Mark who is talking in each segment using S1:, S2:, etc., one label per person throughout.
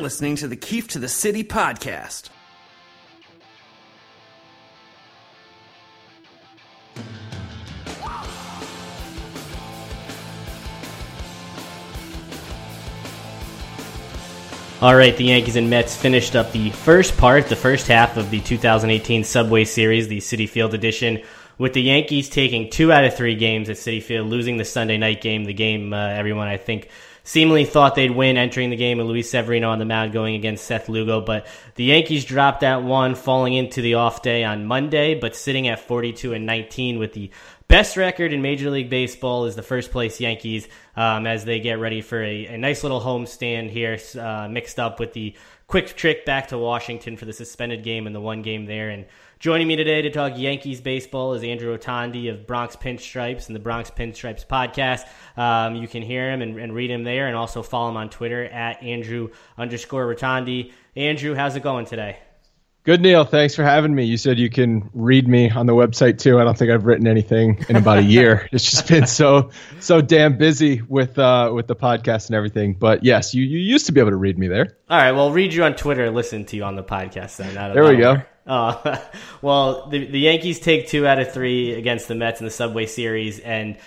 S1: listening to the Keefe to the City podcast.
S2: All right, the Yankees and Mets finished up the first part, the first half of the 2018 Subway Series, the Citi Field edition, with the Yankees taking two out of three games at Citi Field, losing the Sunday night game, the game uh, everyone I think seemingly thought they'd win entering the game with Luis Severino on the mound going against Seth Lugo. But the Yankees dropped that one, falling into the off day on Monday, but sitting at 42 and 19 with the best record in Major League Baseball is the first place Yankees um, as they get ready for a, a nice little home stand here, uh, mixed up with the quick trip back to Washington for the suspended game and the one game there. And Joining me today to talk Yankees baseball is Andrew Rotondi of Bronx Pinstripes and the Bronx Pinstripes podcast. Um, you can hear him and, and, read him there, and also follow him on Twitter at Andrew underscore Rotondi. Andrew, how's it going today?
S3: Good, Neil. Thanks for having me. You said you can read me on the website too. I don't think I've written anything in about a year. it's just been so so damn busy with uh, with the podcast and everything. But yes, you, you used to be able to read me there.
S2: All right. Well, read you on Twitter, listen to you on the podcast. Then
S3: there we go.
S2: Uh, well, the, the Yankees take two out of three against the Mets in the Subway Series, and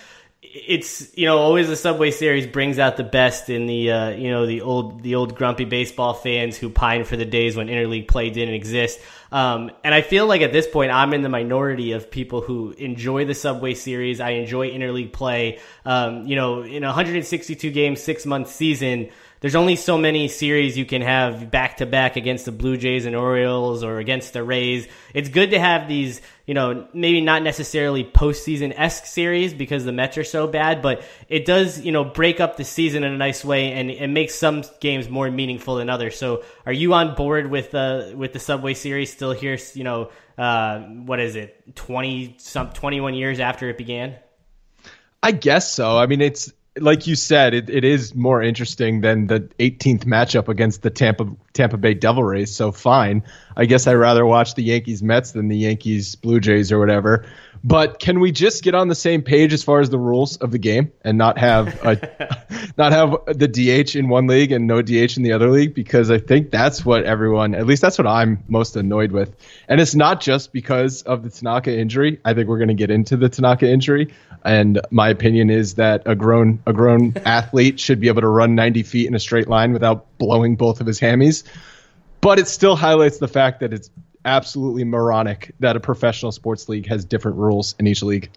S2: it's you know always the Subway Series brings out the best in the uh, you know the old the old grumpy baseball fans who pine for the days when interleague play didn't exist. Um, and I feel like at this point I'm in the minority of people who enjoy the Subway Series. I enjoy interleague play. Um, you know, in a 162 game six month season there's only so many series you can have back to back against the Blue Jays and Orioles or against the Rays. It's good to have these, you know, maybe not necessarily postseason esque series because the Mets are so bad, but it does, you know, break up the season in a nice way and it makes some games more meaningful than others. So, are you on board with uh, with the Subway Series still here? You know, uh, what is it, twenty some twenty one years after it began?
S3: I guess so. I mean, it's like you said, it, it is more interesting than the 18th matchup against the Tampa Tampa Bay Devil Rays. So fine, I guess I'd rather watch the Yankees Mets than the Yankees Blue Jays or whatever. But can we just get on the same page as far as the rules of the game and not have a, not have the DH in one league and no DH in the other league? Because I think that's what everyone, at least that's what I'm most annoyed with. And it's not just because of the Tanaka injury. I think we're going to get into the Tanaka injury. And my opinion is that a grown a grown athlete should be able to run 90 feet in a straight line without blowing both of his hammies. But it still highlights the fact that it's absolutely moronic that a professional sports league has different rules in each league.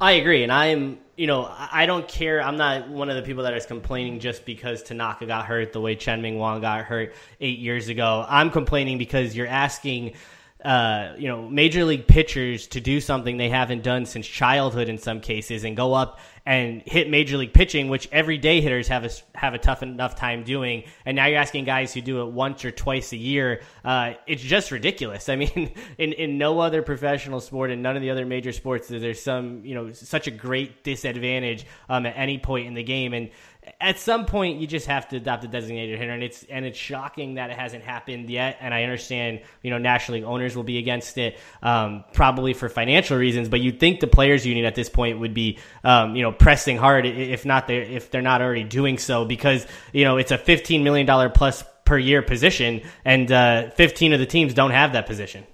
S2: I agree, and I'm you know I don't care. I'm not one of the people that is complaining just because Tanaka got hurt the way Chien-Ming Wang got hurt eight years ago. I'm complaining because you're asking uh, you know, major league pitchers to do something they haven't done since childhood in some cases and go up and hit major league pitching, which everyday hitters have a, have a tough enough time doing. And now you're asking guys who do it once or twice a year. Uh, it's just ridiculous. I mean, in, in no other professional sport and none of the other major sports, there's some, you know, such a great disadvantage um, at any point in the game. And at some point you just have to adopt a designated hitter and it's and it's shocking that it hasn't happened yet and i understand you know national league owners will be against it um, probably for financial reasons but you'd think the players union at this point would be um, you know pressing hard if not they if they're not already doing so because you know it's a 15 million dollar plus per year position and uh, 15 of the teams don't have that position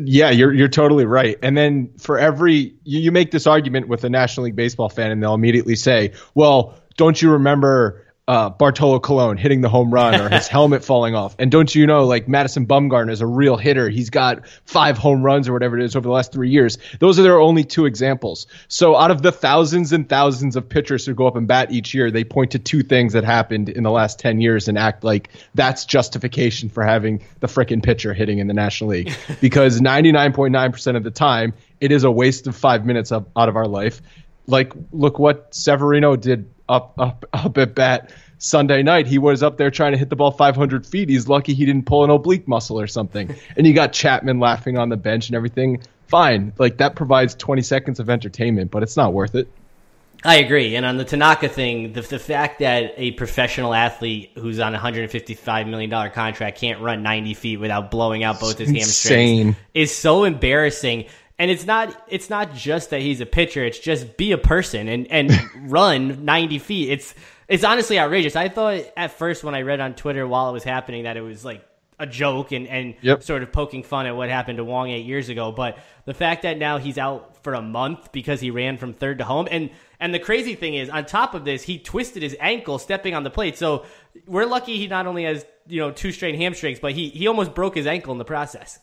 S3: yeah, you're you're totally right. And then for every you, you make this argument with a National League baseball fan, and they'll immediately say, "Well, don't you remember uh, Bartolo Colon hitting the home run or his helmet falling off. And don't you know, like Madison Bumgarner is a real hitter. He's got five home runs or whatever it is over the last three years. Those are their only two examples. So out of the thousands and thousands of pitchers who go up and bat each year, they point to two things that happened in the last 10 years and act like that's justification for having the frickin' pitcher hitting in the National League. because 99.9% of the time, it is a waste of five minutes of, out of our life. Like, look what Severino did up up up at bat Sunday night. He was up there trying to hit the ball 500 feet. He's lucky he didn't pull an oblique muscle or something. and you got Chapman laughing on the bench and everything. Fine, like that provides 20 seconds of entertainment, but it's not worth it.
S2: I agree. And on the Tanaka thing, the, the fact that a professional athlete who's on a $155 million contract can't run 90 feet without blowing out both his hamstrings is so embarrassing and it's not it's not just that he's a pitcher it's just be a person and and run 90 feet it's it's honestly outrageous. I thought at first when I read on Twitter while it was happening that it was like a joke and, and
S3: Yep.
S2: sort of poking fun at what happened to Wang eight years ago. But the fact that now he's out for a month because he ran from third to home, and and the crazy thing is, on top of this, he twisted his ankle stepping on the plate. So we're lucky he not only has you know two strained hamstrings, but he he almost broke his ankle in the process.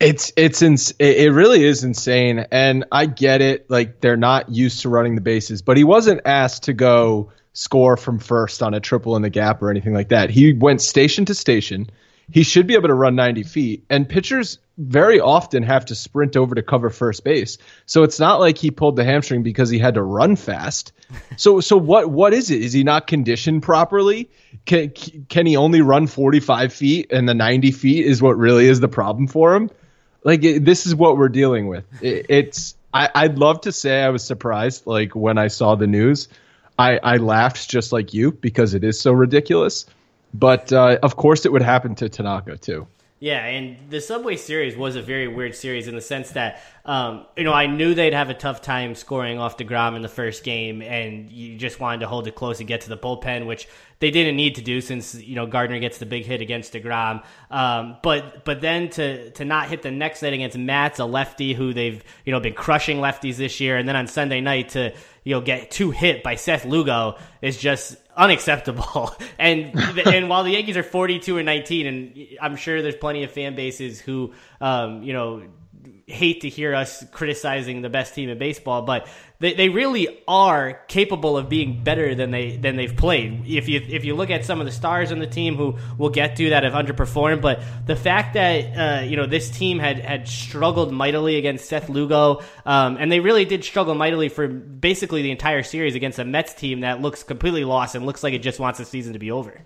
S3: It's it's ins- it really is insane, and I get it. Like they're not used to running the bases, but he wasn't asked to go score from first on a triple in the gap or anything like that. He went station to station. He should be able to run 90 feet, and pitchers very often have to sprint over to cover first base. So it's not like he pulled the hamstring because he had to run fast. So so what what is it? Is he not conditioned properly? Can can he only run 45 feet, and the 90 feet is what really is the problem for him? Like it, this is what we're dealing with. It, it's I, I'd love to say I was surprised, like when I saw the news, I, I laughed just like you because it is so ridiculous. But uh, of course, it would happen to Tanaka too.
S2: Yeah, and the Subway series was a very weird series in the sense that, um, you know, I knew they'd have a tough time scoring off DeGrom in the first game, and you just wanted to hold it close and get to the bullpen, which they didn't need to do since, you know, Gardner gets the big hit against DeGrom. Um, but but then to, to not hit the next night against Matz a lefty who they've, you know, been crushing lefties this year, and then on Sunday night to, you know, get two hit by Seth Lugo is just unacceptable. And and while the Yankees are 42 and 19, and I'm sure there's plenty of fan bases who, um, you know, hate to hear us criticizing the best team in baseball, but they, they really are capable of being better than they than they've played. If you if you look at some of the stars on the team who we'll get to that have underperformed, but the fact that uh, you know this team had had struggled mightily against Seth Lugo, um, and they really did struggle mightily for basically the entire series against a Mets team that looks completely lost and looks like it just wants the season to be over.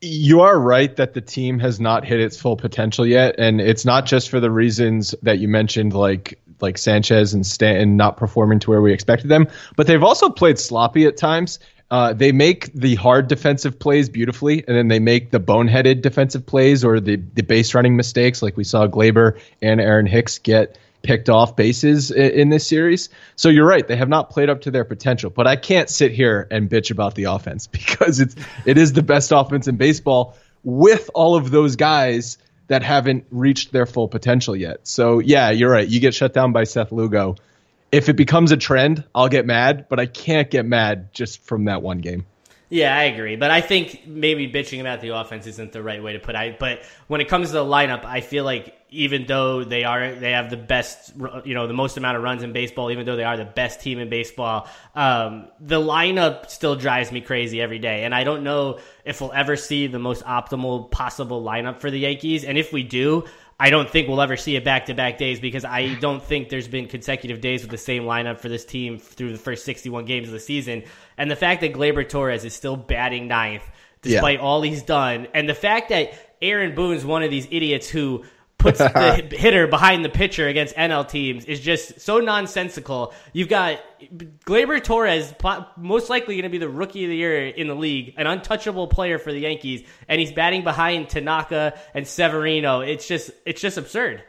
S3: You are right that the team has not hit its full potential yet, and it's not just for the reasons that you mentioned, like like Sanchez and Stanton not performing to where we expected them, but they've also played sloppy at times. Uh, they make the hard defensive plays beautifully, and then they make the boneheaded defensive plays or the the base running mistakes, like we saw Gleyber and Aaron Hicks get picked off bases in, in this series. So you're right; they have not played up to their potential. But I can't sit here and bitch about the offense because it's it is the best offense in baseball with all of those guys that haven't reached their full potential yet. So yeah, you're right. You get shut down by Seth Lugo. If it becomes a trend, I'll get mad, but I can't get mad just from that one game.
S2: Yeah, I agree, but I think maybe bitching about the offense isn't the right way to put it. But when it comes to the lineup, I feel like even though they are they have the best, you know, the most amount of runs in baseball, even though they are the best team in baseball, um, the lineup still drives me crazy every day. And I don't know if we'll ever see the most optimal possible lineup for the Yankees. And if we do, I don't think we'll ever see it back to back days because I don't think there's been consecutive days with the same lineup for this team through the first 61 games of the season. And the fact that Gleyber Torres is still batting ninth despite all he's done, and the fact that Aaron Boone's one of these idiots who puts the hitter behind the pitcher against NL teams is just so nonsensical. You've got Gleyber Torres, most likely going to be the rookie of the year in the league, an untouchable player for the Yankees, and he's batting behind Tanaka and Severino. It's just, it's just absurd.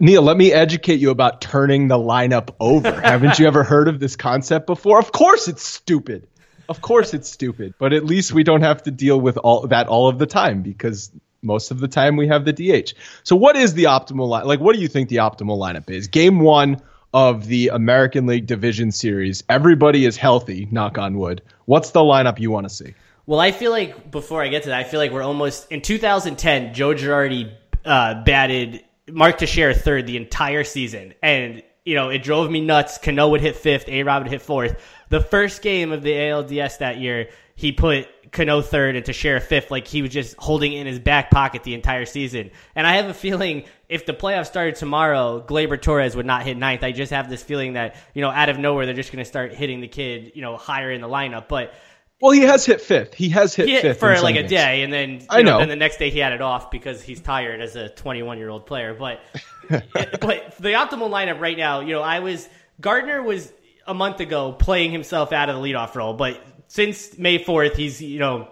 S3: Neil, let me educate you about turning the lineup over. Haven't you ever heard of this concept before? Of course it's stupid. Of course it's stupid, but at least we don't have to deal with all that all of the time because most of the time we have the DH. So what is the optimal line? Like what do you think the optimal lineup is? Game 1 of the American League Division Series. Everybody is healthy, knock on wood. What's the lineup you want to see?
S2: Well, I feel like before I get to that, I feel like we're almost in 2010. Joe Girardi uh, batted Mark Teixeira third the entire season, and you know it drove me nuts. Cano would hit fifth, A-Rod would hit fourth. The first game of the ALDS that year, he put Cano third and Teixeira fifth, like he was just holding it in his back pocket the entire season. And I have a feeling if the playoffs started tomorrow, Gleyber Torres would not hit ninth. I just have this feeling that you know out of nowhere they're just going to start hitting the kid, you know, higher in the lineup, but.
S3: Well, he has hit fifth. He has hit
S2: He hit
S3: fifth
S2: for like a day, and then you
S3: I know.
S2: Then the next day he had it off because he's tired as a 21 year old player. But but the optimal lineup right now, you know, I was Gardner was a month ago playing himself out of the leadoff role, but since May 4th, he's you know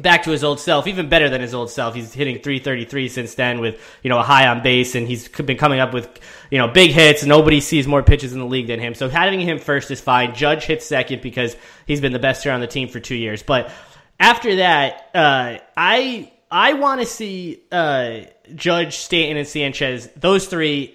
S2: back to his old self, even better than his old self. He's hitting 333 since then with, you know, a high on base and he's been coming up with, you know, big hits. Nobody sees more pitches in the league than him. So having him first is fine. Judge hits second because he's been the best hitter on the team for two years. But after that, uh, I, I want to see, uh, Judge, Stanton, and Sanchez, those three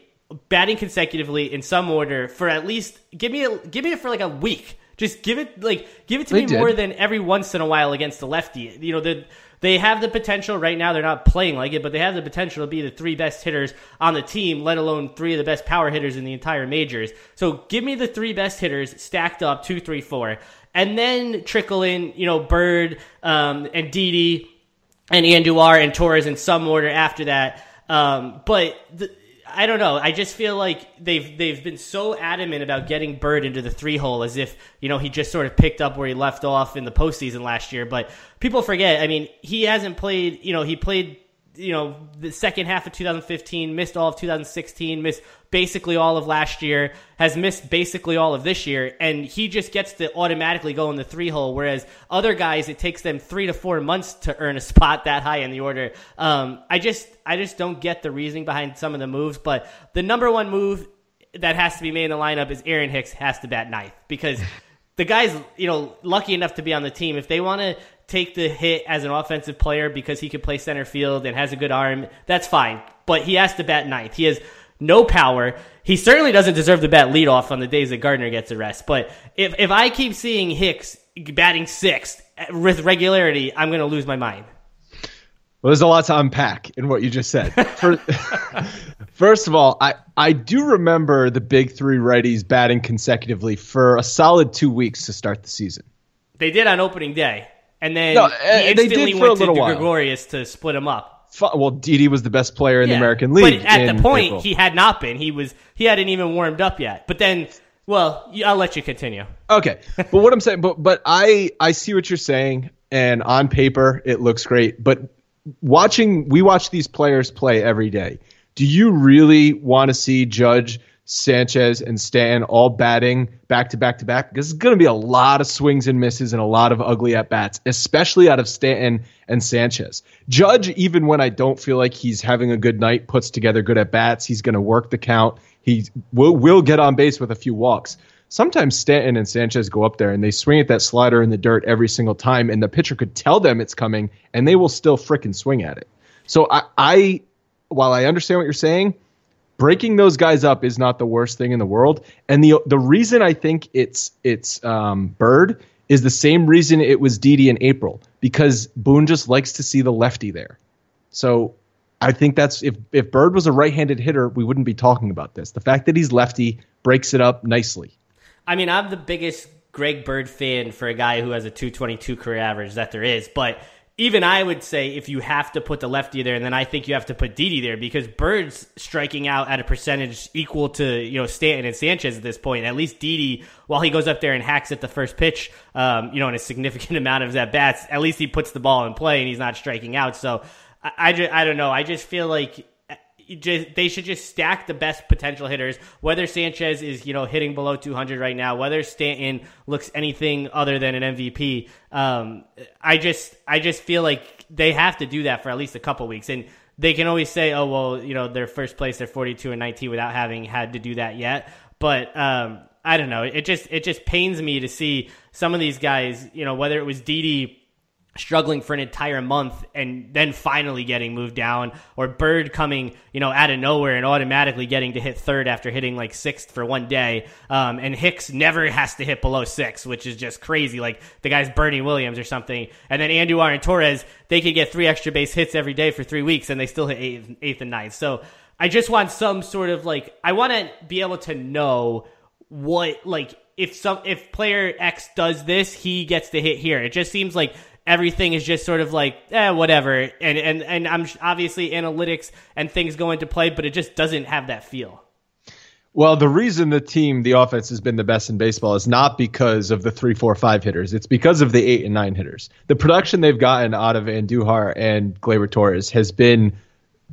S2: batting consecutively in some order for at least, give me a, give me it for like a week just give it like give it to
S3: They
S2: me
S3: did.
S2: more than every once in a while against the lefty. You know, the, they have the potential right now. They're not playing like it, but they have the potential to be the three best hitters on the team, let alone three of the best power hitters in the entire majors. So give me the three best hitters stacked up, two, three, four, and then trickle in, you know, Bird um, and Didi and Andujar and Torres in some order after that. Um, but the, I don't know. I just feel like they've they've been so adamant about getting Bird into the three hole as if you know he just sort of picked up where he left off in the postseason last year. But people forget. I mean, he hasn't played. You know, he played. You know, the second half of 2015, missed all of 2016, missed basically all of last year, has missed basically all of this year, and he just gets to automatically go in the three hole. Whereas other guys, it takes them three to four months to earn a spot that high in the order. Um, I just, I just don't get the reasoning behind some of the moves. But the number one move that has to be made in the lineup is Aaron Hicks has to bat ninth because the guy's, you know, lucky enough to be on the team. If they want to take the hit as an offensive player because he can play center field and has a good arm, that's fine. But he has to bat ninth. He has no power. He certainly doesn't deserve to bat leadoff on the days that Gardner gets a rest. But if, if I keep seeing Hicks batting sixth eh, with regularity, I'm going to lose my mind.
S3: Well, there's a lot to unpack in what you just said. First, first of all, I, I do remember the big three righties batting consecutively for a solid two weeks to start the season.
S2: They did on opening day. And then
S3: No,
S2: he instantly went to
S3: while.
S2: Gregorius to split him up.
S3: Well, Didi was the best player in the American League.
S2: But at the point,
S3: April.
S2: he had not been. He was he hadn't even warmed up yet. But then, well, I'll let you continue.
S3: Okay, but what I'm saying, but but I I see what you're saying, and on paper it looks great. But watching, we watch these players play every day. Do you really want to see Judge, Sanchez, and Stan all batting back to back to back? Because it's going to be a lot of swings and misses and a lot of ugly at bats, especially out of Stanton and Sanchez. Judge, even when I don't feel like he's having a good night, puts together good at bats. He's going to work the count. He will will get on base with a few walks sometimes Stanton and Sanchez go up there and they swing at that slider in the dirt every single time, and the pitcher could tell them it's coming, and they will still frickin' swing at it. So I, I, while I understand what you're saying, breaking those guys up is not the worst thing in the world. And the the reason I think it's it's um, Bird is the same reason it was Didi in April because Boone just likes to see the lefty there. So I think that's if if Bird was a right-handed hitter, we wouldn't be talking about this. The fact that he's lefty breaks it up nicely.
S2: I mean, I'm the biggest Greg Bird fan for a guy who has a 222 career average that there is, but even I would say if you have to put the lefty there, and then I think you have to put Didi there because Bird's striking out at a percentage equal to you know Stanton and Sanchez at this point. At least Didi, while he goes up there and hacks at the first pitch, um, you know, in a significant amount of at bats, at least he puts the ball in play and he's not striking out. So I, I, ju- I don't know. I just feel like just, they should just stack the best potential hitters. Whether Sanchez is you know hitting below 200 right now, whether Stanton looks anything other than an MVP, um, I just I just feel like they have to do that for at least a couple weeks. And they can always say, oh well, you know they're first place, they're 42 and 19 without having had to do that yet. But um, I don't know. It just it just pains me to see some of these guys. You know whether it was Didi struggling for an entire month and then finally getting moved down or bird coming you know out of nowhere and automatically getting to hit third after hitting like sixth for one day. Um, and hicks never has to hit below six which is just crazy. Like the guy's bernie williams or something. And then andujar and torres they could get three extra base hits every day for three weeks and they still hit eighth, eighth and ninth. So i just want some sort of like i want to be able to know what like if some if player X does this, he gets to hit here. It just seems like everything is just sort of like eh, whatever, and and and I'm obviously analytics and things go into play, but it just doesn't have that feel.
S3: Well, the reason the team, the offense, has been the best in baseball is not because of the three, four, five hitters. It's because of the eight and nine hitters. The production they've gotten out of Andujar and Gleyber Torres has been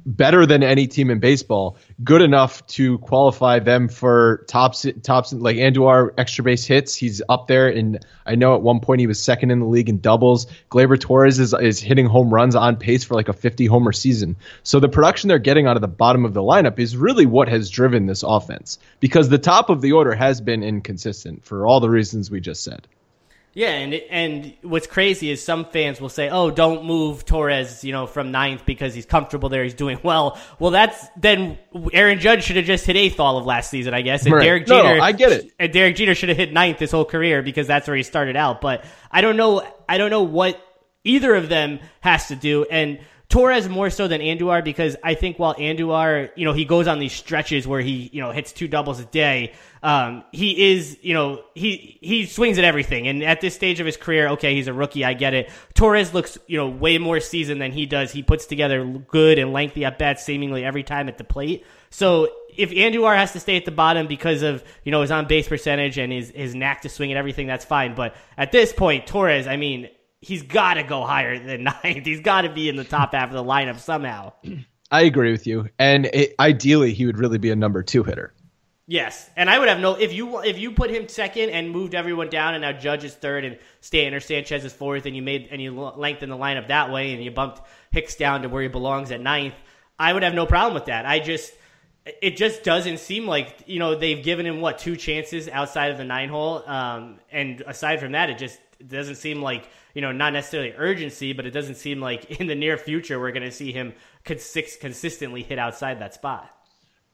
S3: better than any team in baseball, good enough to qualify them for tops tops like Andujar extra base hits. He's up there, and I know at one point he was second in the league in doubles. Gleyber Torres is is hitting home runs on pace for like a 50 homer season. So the production they're getting out of the bottom of the lineup is really what has driven this offense because the top of the order has been inconsistent for all the reasons we just said.
S2: Yeah, and and what's crazy is some fans will say, "Oh, don't move Torres, you know, from ninth because he's comfortable there, he's doing well." Well, that's then Aaron Judge should have just hit eighth all of last season, I guess, and right. Derek Jeter.
S3: No, I get it.
S2: And Derek Jeter should have hit ninth his whole career because that's where he started out. But I don't know. I don't know what either of them has to do, and Torres more so than Andujar because I think while Andujar, you know, he goes on these stretches where he, you know, hits two doubles a day. Um, he is, you know, he he swings at everything. And at this stage of his career, okay, he's a rookie, I get it. Torres looks, you know, way more seasoned than he does. He puts together good and lengthy at bats seemingly every time at the plate. So if Andujar has to stay at the bottom because of you know his on base percentage and his his knack to swing and everything, that's fine. But at this point, Torres, I mean, he's got to go higher than ninth. He's got to be in the top half of the lineup somehow.
S3: I agree with you, and it, ideally, he would really be a number two hitter.
S2: Yes, and I would have no if you if you put him second and moved everyone down, and now Judge is third and Stanton or Sanchez is fourth, and you made and you lengthened the lineup that way, and you bumped Hicks down to where he belongs at ninth. I would have no problem with that. I just it just doesn't seem like you know they've given him what two chances outside of the nine hole, um, and aside from that, it just doesn't seem like you know, not necessarily urgency, but it doesn't seem like in the near future we're going to see him cons- consistently hit outside that spot.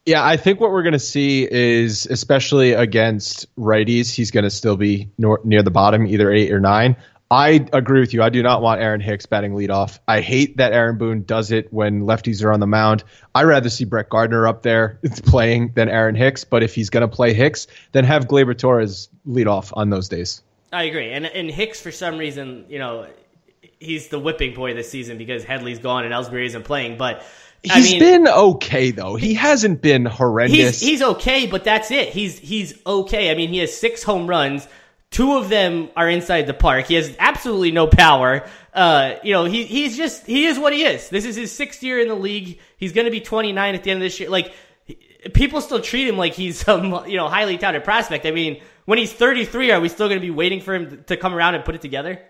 S3: Yeah, I think what we're going to see is, especially against righties, he's going to still be nor- near the bottom, either eight or nine. I agree with you. I do not want Aaron Hicks batting leadoff. I hate that Aaron Boone does it when lefties are on the mound. I'd rather see Brett Gardner up there playing than Aaron Hicks. But if he's going to play Hicks, then have Gleyber Torres lead off on those days.
S2: I agree. And and Hicks for some reason, you know, he's the whipping boy this season because Headley's gone and Ellsbury isn't playing. But
S3: I he's mean, been okay though. He hasn't been horrendous.
S2: He's, he's okay, but that's it. He's he's okay. I mean, he has six home runs. Two of them are inside the park. He has absolutely no power. Uh, you know, he he's just he is what he is. This is his sixth year in the league. He's going to be 29 at the end of this year. Like people still treat him like he's some you know highly touted prospect. I mean, when he's 33, are we still going to be waiting for him to come around and put it together?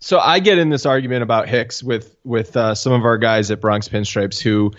S3: So I get in this argument about Hicks with with uh, some of our guys at Bronx Pinstripes who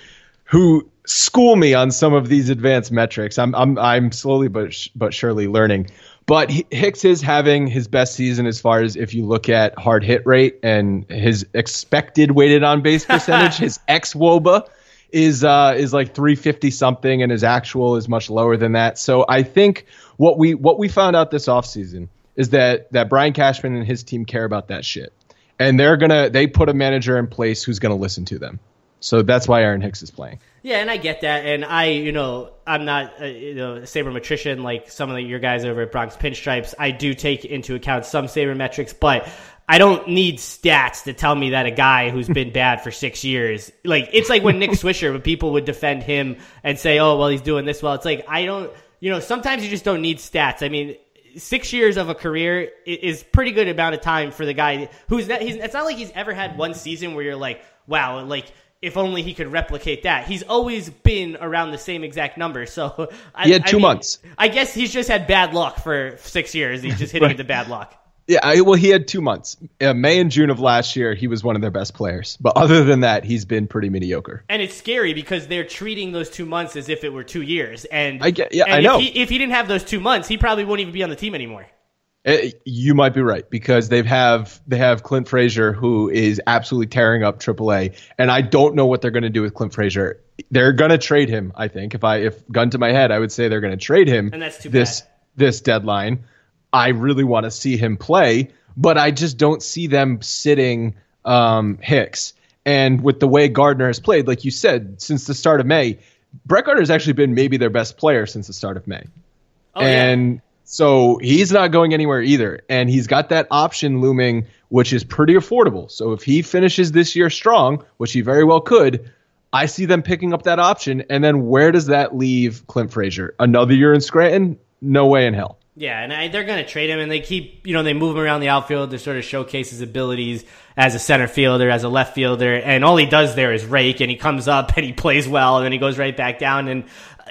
S3: who school me on some of these advanced metrics. I'm I'm I'm slowly but sh- but surely learning. But Hicks is having his best season as far as if you look at hard hit rate and his expected weighted on base percentage, his xwOBA is uh, is like 350 something, and his actual is much lower than that. So I think what we what we found out this offseason is that that Brian Cashman and his team care about that shit, and they're gonna they put a manager in place who's gonna listen to them. So that's why Aaron Hicks is playing.
S2: Yeah, and I get that, and I, you know, I'm not, a, you know, sabermetrician like some of the, your guys over at Bronx Pinstripes. I do take into account some sabermetrics, but I don't need stats to tell me that a guy who's been bad for six years, like it's like when Nick Swisher, when people would defend him and say, "Oh, well, he's doing this well." It's like I don't, you know, sometimes you just don't need stats. I mean, six years of a career is pretty good amount of time for the guy who's not. He's, it's not like he's ever had one season where you're like, "Wow," like if only he could replicate that. He's always been around the same exact number. So
S3: I, he had two I mean, months.
S2: I guess he's just had bad luck for six years. He's just hitting right. the bad luck.
S3: Yeah, I, well, he had two months. Uh, May and June of last year, he was one of their best players. But other than that, he's been pretty mediocre.
S2: And it's scary because they're treating those two months as if it were two years. And
S3: I get, yeah,
S2: and
S3: I know.
S2: If he, if he didn't have those two months, he probably wouldn't even be on the team anymore.
S3: It, uh, you might be right because they have they have Clint Frazier who is absolutely tearing up AAA, and I don't know what they're going to do with Clint Frazier. They're going to trade him. I think if I if gun to my head, I would say they're going to trade him.
S2: And that's too
S3: this
S2: bad.
S3: this deadline. I really want to see him play but I just don't see them sitting um, Hicks. And with the way Gardner has played, like you said, since the start of May, Brett Gardner has actually been maybe their best player since the start of May. Oh, and yeah. so he's not going anywhere either. And he's got that option looming, which is pretty affordable. So if he finishes this year strong, which he very well could, I see them picking up that option. And then where does that leave Clint Frazier? Another year in Scranton? No way in hell.
S2: Yeah, and I, they're going to trade him, and they keep, you know, they move him around the outfield to sort of showcase his abilities as a center fielder, as a left fielder, and all he does there is rake, and he comes up and he plays well, and then he goes right back down, and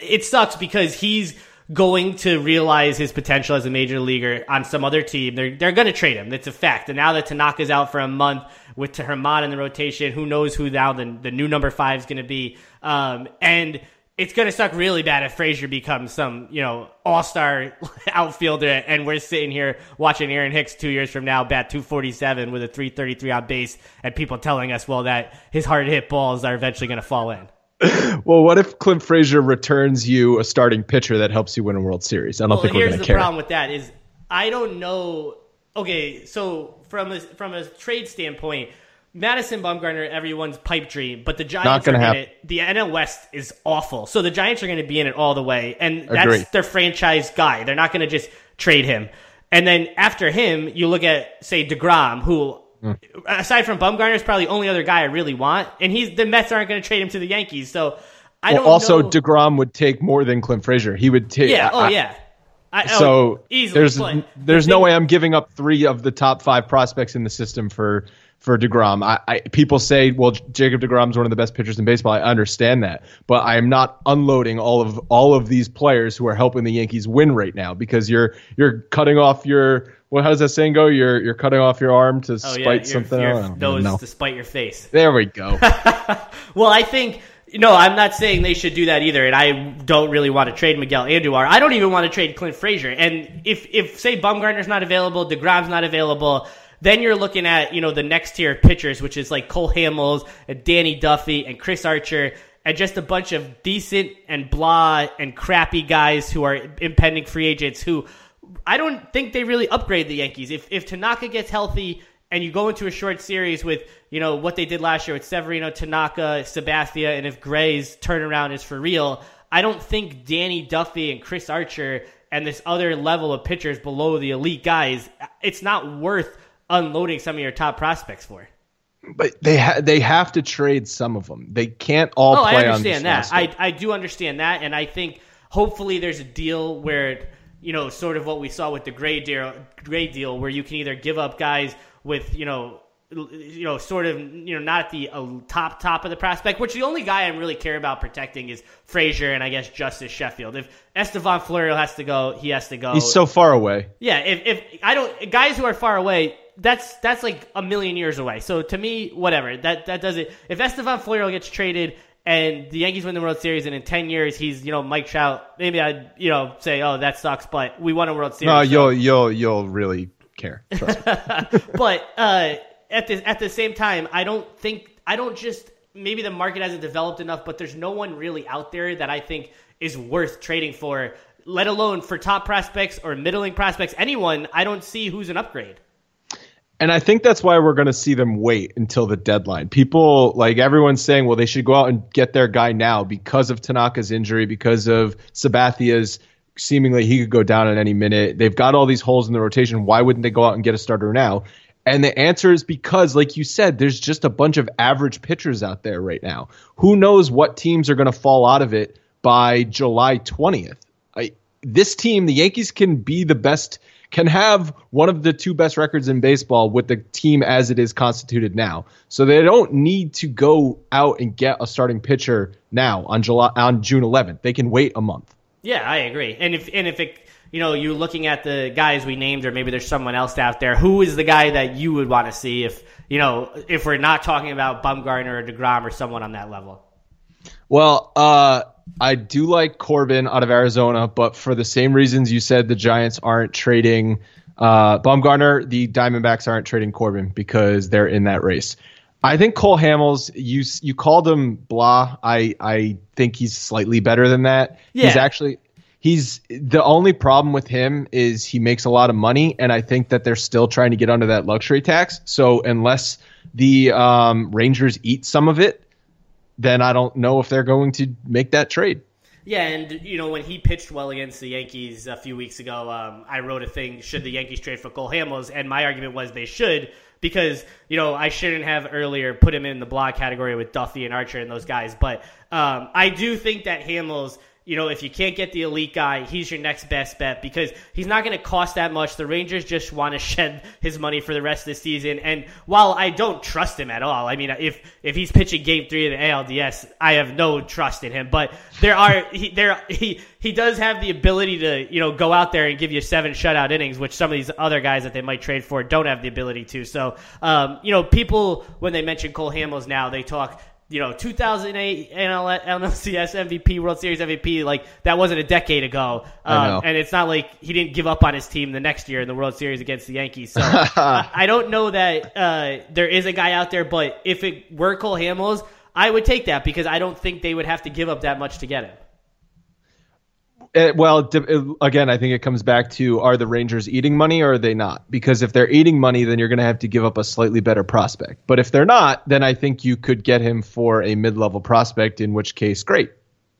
S2: it sucks because he's going to realize his potential as a major leaguer on some other team. They're they're going to trade him. That's a fact. And now that Tanaka's out for a month with Germán in the rotation, who knows who now the the new number five is going to be? Um, and it's going to suck really bad if Frazier becomes some, you know, all-star outfielder and we're sitting here watching Aaron Hicks 2 years from now bat 247 with a 333 on base and people telling us well that his hard hit balls are eventually going to fall in.
S3: well, what if Clint Frazier returns you a starting pitcher that helps you win a World Series? I don't
S2: well,
S3: think we're going
S2: to
S3: care. Here's the
S2: problem with that is I don't know. Okay, so from a, from a trade standpoint, Madison Bumgarner, everyone's pipe dream, but the Giants are in it. The NL West is awful, so the Giants are going to be in it all the way, and that's their franchise guy. They're not going to just trade him. And then after him, you look at say Degrom, who mm. aside from Bumgarner is probably the only other guy I really want, and he's the Mets aren't going to trade him to the Yankees. So I well, don't.
S3: Also,
S2: know.
S3: Degrom would take more than Clint Frazier. He would take.
S2: Yeah. Oh yeah.
S3: I, so oh, easily, there's there's no way I'm giving up three of the top five prospects in the system for for Degrom. I, I people say, well, Jacob Degrom is one of the best pitchers in baseball. I understand that, but I am not unloading all of all of these players who are helping the Yankees win right now because you're you're cutting off your well, how does that saying go? You're you're cutting off your arm to oh, spite yeah, your, something.
S2: Your nose to spite your face.
S3: There we go.
S2: well, I think no, I'm not saying they should do that either, and I don't really want to trade Miguel Andujar. I don't even want to trade Clint Frazier. And if if say Bumgarner's not available, Degrom's not available, then you're looking at, you know, the next tier of pitchers, which is like Cole Hamels and Danny Duffy and Chris Archer and just a bunch of decent and blah and crappy guys who are impending free agents who I don't think they really upgrade the Yankees. If if Tanaka gets healthy and you go into a short series with, you know, what they did last year with Severino, Tanaka, Sabathia, and if Gray's turnaround is for real, I don't think Danny Duffy and Chris Archer and this other level of pitchers below the elite guys, it's not worth unloading some of your top prospects for.
S3: But they ha- they have to trade some of them. They can't all oh,
S2: I understand that. I I do understand that, and I think hopefully there's a deal where you know sort of what we saw with the Gray deal, Gray deal, where you can either give up guys with you know you know, sort of, you know, not at the uh, top top of the prospect. Which the only guy I really care about protecting is Frazier and I guess Justus Sheffield. If Estevan Florial has to go, he has to go.
S3: He's so far away.
S2: Yeah, if if I don't guys who are far away, that's that's like a million years away. So to me, whatever. That that does it. If Estevan Florial gets traded and the Yankees win the World Series, and in ten years he's you know Mike Trout, maybe I'd you know say, oh that sucks, but we won a World Series.
S3: No, so. you'll you'll you'll really care.
S2: but uh, at the at the same time, I don't think I don't just maybe the market hasn't developed enough, but there's no one really out there that I think is worth trading for. Let alone for top prospects or middling prospects, anyone. I don't see who's an upgrade.
S3: And I think that's why we're going to see them wait until the deadline. People, like everyone's saying, well, they should go out and get their guy now because of Tanaka's injury, because of Sabathia's seemingly he could go down at any minute. They've got all these holes in the rotation. Why wouldn't they go out and get a starter now? And the answer is because, like you said, there's just a bunch of average pitchers out there right now. Who knows what teams are going to fall out of it by July 20th? I, this team, the Yankees, can be the best can have one of the two best records in baseball with the team as it is constituted now. So they don't need to go out and get a starting pitcher now on July on June 11th. They can wait a month.
S2: Yeah, I agree. And if and if it you know, you're looking at the guys we named, or maybe there's someone else out there. Who is the guy that you would want to see if you know if we're not talking about Bumgarner or Degrom or someone on that level?
S3: Well, uh, I do like Corbin out of Arizona, but for the same reasons you said, the Giants aren't trading uh, Bumgarner. The Diamondbacks aren't trading Corbin because they're in that race. I think Cole Hamels, you you called him blah. I I think he's slightly better than that. Yeah. He's actually he's the only problem with him is he makes a lot of money, and I think that they're still trying to get under that luxury tax. So unless the um, Rangers eat some of it, then I don't know if they're going to make that trade.
S2: Yeah, and you know when he pitched well against the Yankees a few weeks ago, um, I wrote a thing: should the Yankees trade for Cole Hamels? And my argument was they should because you know I shouldn't have earlier put him in the block category with Duffy and Archer and those guys. But um, I do think that Hamels you know, if you can't get the elite guy, he's your next best bet because he's not going to cost that much. The Rangers just want to shed his money for the rest of the season. And while I don't trust him at all, I mean, if if he's pitching Game Three of the ALDS, I have no trust in him. But there are he there he he does have the ability to you know go out there and give you seven shutout innings, which some of these other guys that they might trade for don't have the ability to. So, um, you know, people when they mention Cole Hamels now, they talk you know, 2008 NL- NLCS MVP, World Series MVP, like that wasn't a decade ago. Um, and it's not like he didn't give up on his team the next year in the World Series against the Yankees. So I, I, don't know that uh, there is a guy out there, but if it were Cole Hamels, I would take that because I don't think they would have to give up that much to get him.
S3: It, well, again, I think it comes back to are the Rangers eating money or are they not? Because if they're eating money, then you're going to have to give up a slightly better prospect. But if they're not, then I think you could get him for a mid-level prospect, in which case, great.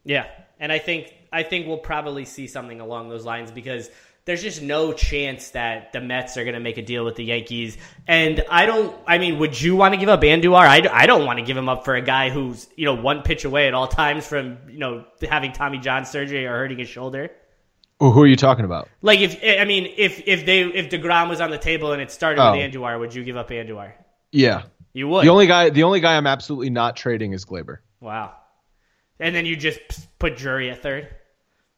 S2: Yeah, and I think I think we'll probably see something along those lines because there's just no chance that the Mets are going to make a deal with the Yankees. And I don't, I mean, would you want to give up Andujar? I, I don't want to give him up for a guy who's, you know, one pitch away at all times from, you know, having Tommy John surgery or hurting his shoulder.
S3: Well, who are you talking about?
S2: Like, if, I mean, if, if they, if DeGrom was on the table and it started oh. with Andujar, would you give up Andujar?
S3: Yeah.
S2: You would.
S3: The only guy, the only guy I'm absolutely not trading is Gleyber.
S2: Wow. And then you just put Drury at third?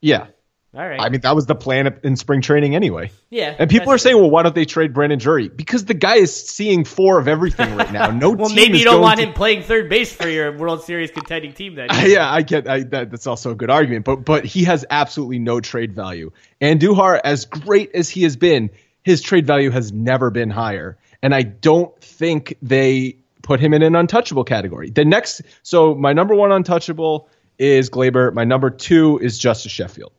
S3: Yeah.
S2: All right.
S3: I mean, that was the plan in spring training anyway.
S2: Yeah.
S3: And people are saying, well, why don't they trade Brandon Drury? Because the guy is seeing four of everything right now. No
S2: well, maybe you don't want to... him playing third base for your World Series contending team then.
S3: yeah, I get I, that. That's also a good argument. But but he has absolutely no trade value. Andujar, as great as he has been, his trade value has never been higher. And I don't think they put him in an untouchable category. The next, so my number one untouchable is Gleyber. My number two is Justus Sheffield.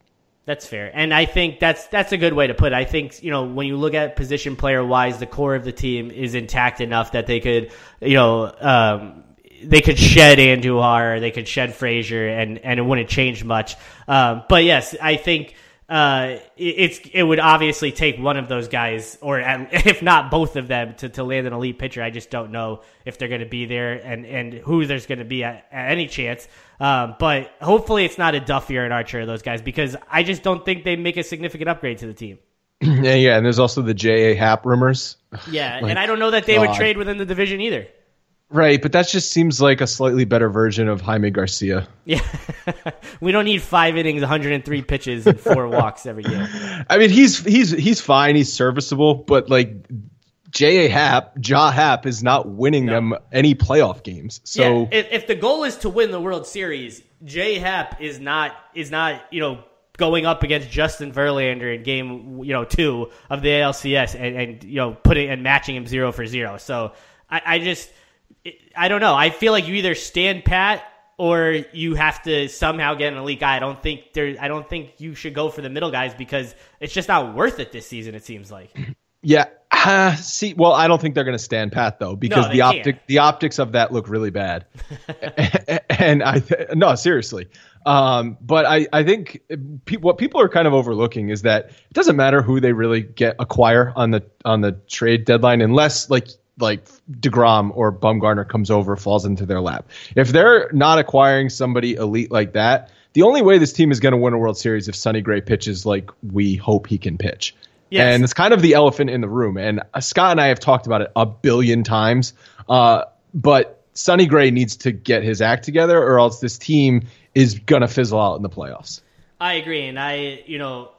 S2: That's fair, and I think that's that's a good way to put it. I think you know when you look at position player wise, the core of the team is intact enough that they could, you know, um, they could shed Andujar, they could shed Frazier, and and it wouldn't change much. Um, but yes, I think uh, it's it would obviously take one of those guys, or if not both of them, to, to land an elite pitcher. I just don't know if they're going to be there and and who there's going to be at, at any chance. Um, but hopefully it's not a Duffy or an Archer, those guys, because I just don't think they make a significant upgrade to the team.
S3: yeah, yeah, and there's also the J.A. Happ rumors.
S2: Yeah, like, and I don't know that they God. would trade within the division either.
S3: Right, but that just seems like a slightly better version of Jaime Garcia.
S2: Yeah, we don't need five innings, 103 pitches, and four walks every year.
S3: I mean, he's he's he's fine, he's serviceable, but like J.A. Happ, J.A. Happ is not winning no. them any playoff games. So
S2: yeah, if, if, the goal is to win the World Series, J. Happ is not is not you know going up against Justin Verlander in game you know two of the ALCS and, and you know putting and matching him zero for zero. So I, I just I don't know. I feel like you either stand pat or you have to somehow get an elite guy. I don't think there. I don't think you should go for the middle guys because it's just not worth it this season. It seems like.
S3: Yeah. Uh, see, well, I don't think they're going to stand pat though, because no, the optic, the optics of that look really bad. and I, th- no, seriously. Um, but I, I think pe- what people are kind of overlooking is that it doesn't matter who they really get acquire on the on the trade deadline, unless like like Degrom or Bumgarner comes over, falls into their lap. If they're not acquiring somebody elite like that, the only way this team is going to win a World Series if Sonny Gray pitches like we hope he can pitch. Yes. And it's kind of the elephant in the room. And uh, Scott and I have talked about it a billion times. Uh, but Sonny Gray needs to get his act together, or else this team is gonna fizzle out in the playoffs.
S2: I agree, and I, you know,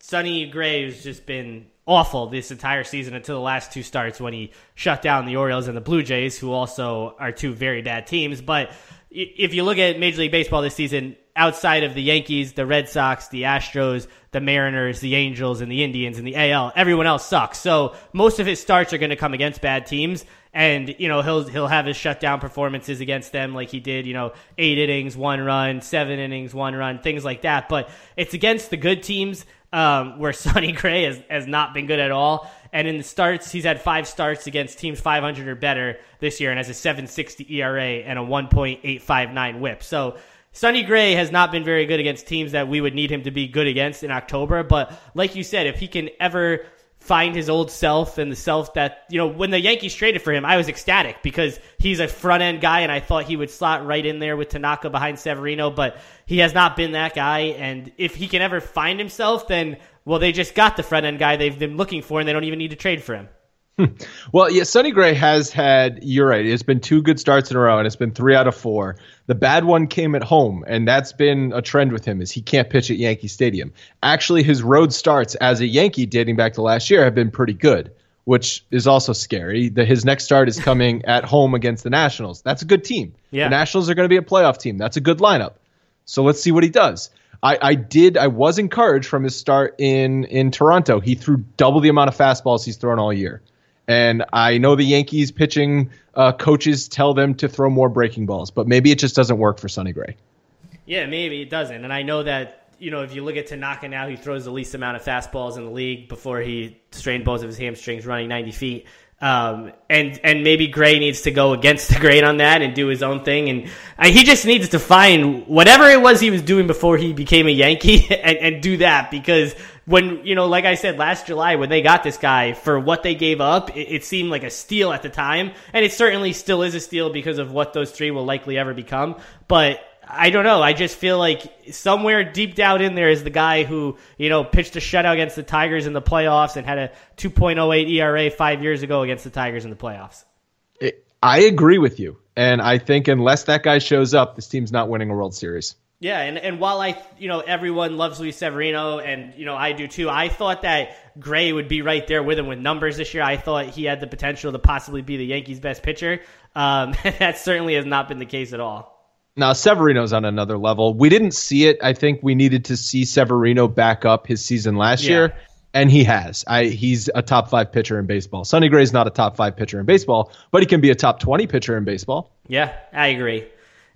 S2: Sonny Gray has just been awful this entire season until the last two starts when he shut down the Orioles and the Blue Jays, who also are two very bad teams. But if you look at Major League Baseball this season, outside of the Yankees, the Red Sox, the Astros, the Mariners, the Angels, and the Indians and the AL. Everyone else sucks. So most of his starts are going to come against bad teams, and you know he'll he'll have his shutdown performances against them, like he did. You know, eight innings, one run, seven innings, one run, things like that. But it's against the good teams um, where Sonny Gray has, has not been good at all. And in the starts, he's had five starts against teams 500 or better this year and has a 760 ERA and a 1.859 whip. So Sonny Gray has not been very good against teams that we would need him to be good against in October. But like you said, if he can ever find his old self and the self that you know when the Yankees traded for him, I was ecstatic because he's a front end guy, and I thought he would slot right in there with Tanaka behind Severino, but he has not been that guy. And if he can ever find himself, then well, they just got the front end guy they've been looking for, and they don't even need to trade for him.
S3: Well, yeah, Sonny Gray has had, you're right, it's been two good starts in a row, and it's been three out of four. The bad one came at home, and that's been a trend with him is he can't pitch at Yankee Stadium. Actually, his road starts as a Yankee dating back to last year have been pretty good, which is also scary. The, his next start is coming at home against the Nationals. That's a good team.
S2: Yeah.
S3: The Nationals are going to be a playoff team. That's a good lineup. So let's see what he does. I, I did. I was encouraged from his start in in Toronto. He threw double the amount of fastballs he's thrown all year. And I know the Yankees pitching uh, coaches tell them to throw more breaking balls, but maybe it just doesn't work for Sonny Gray.
S2: Yeah, maybe it doesn't. And I know that, you know, if you look at Tanaka now, he throws the least amount of fastballs in the league before he strained both of his hamstrings running 90 feet. Um, and and maybe Gray needs to go against the grain on that and do his own thing, and uh, he just needs to find whatever it was he was doing before he became a Yankee and, and do that because when you know, like I said last July, when they got this guy for what they gave up, it, it seemed like a steal at the time, and it certainly still is a steal because of what those three will likely ever become. But I don't know. I just feel like somewhere deep down in there is the guy who, you know, pitched a shutout against the Tigers in the playoffs and had a 2.08 ERA five years ago against the Tigers in the playoffs.
S3: I agree with you. And I think unless that guy shows up, this team's not winning a World Series.
S2: Yeah, and, and while I, you know, everyone loves Luis Severino, and, you know, I do too, I thought that Gray would be right there with him with numbers this year. I thought he had the potential to possibly be the Yankees' best pitcher. Um, that certainly has not been the case at all.
S3: Now Severino's on another level. We didn't see it. I think we needed to see Severino back up his season last
S2: Yeah.
S3: year, and he has. I he's a top five pitcher in baseball. Sonny Gray's not a top five pitcher in baseball, but he can be a top twenty pitcher in baseball.
S2: Yeah, I agree.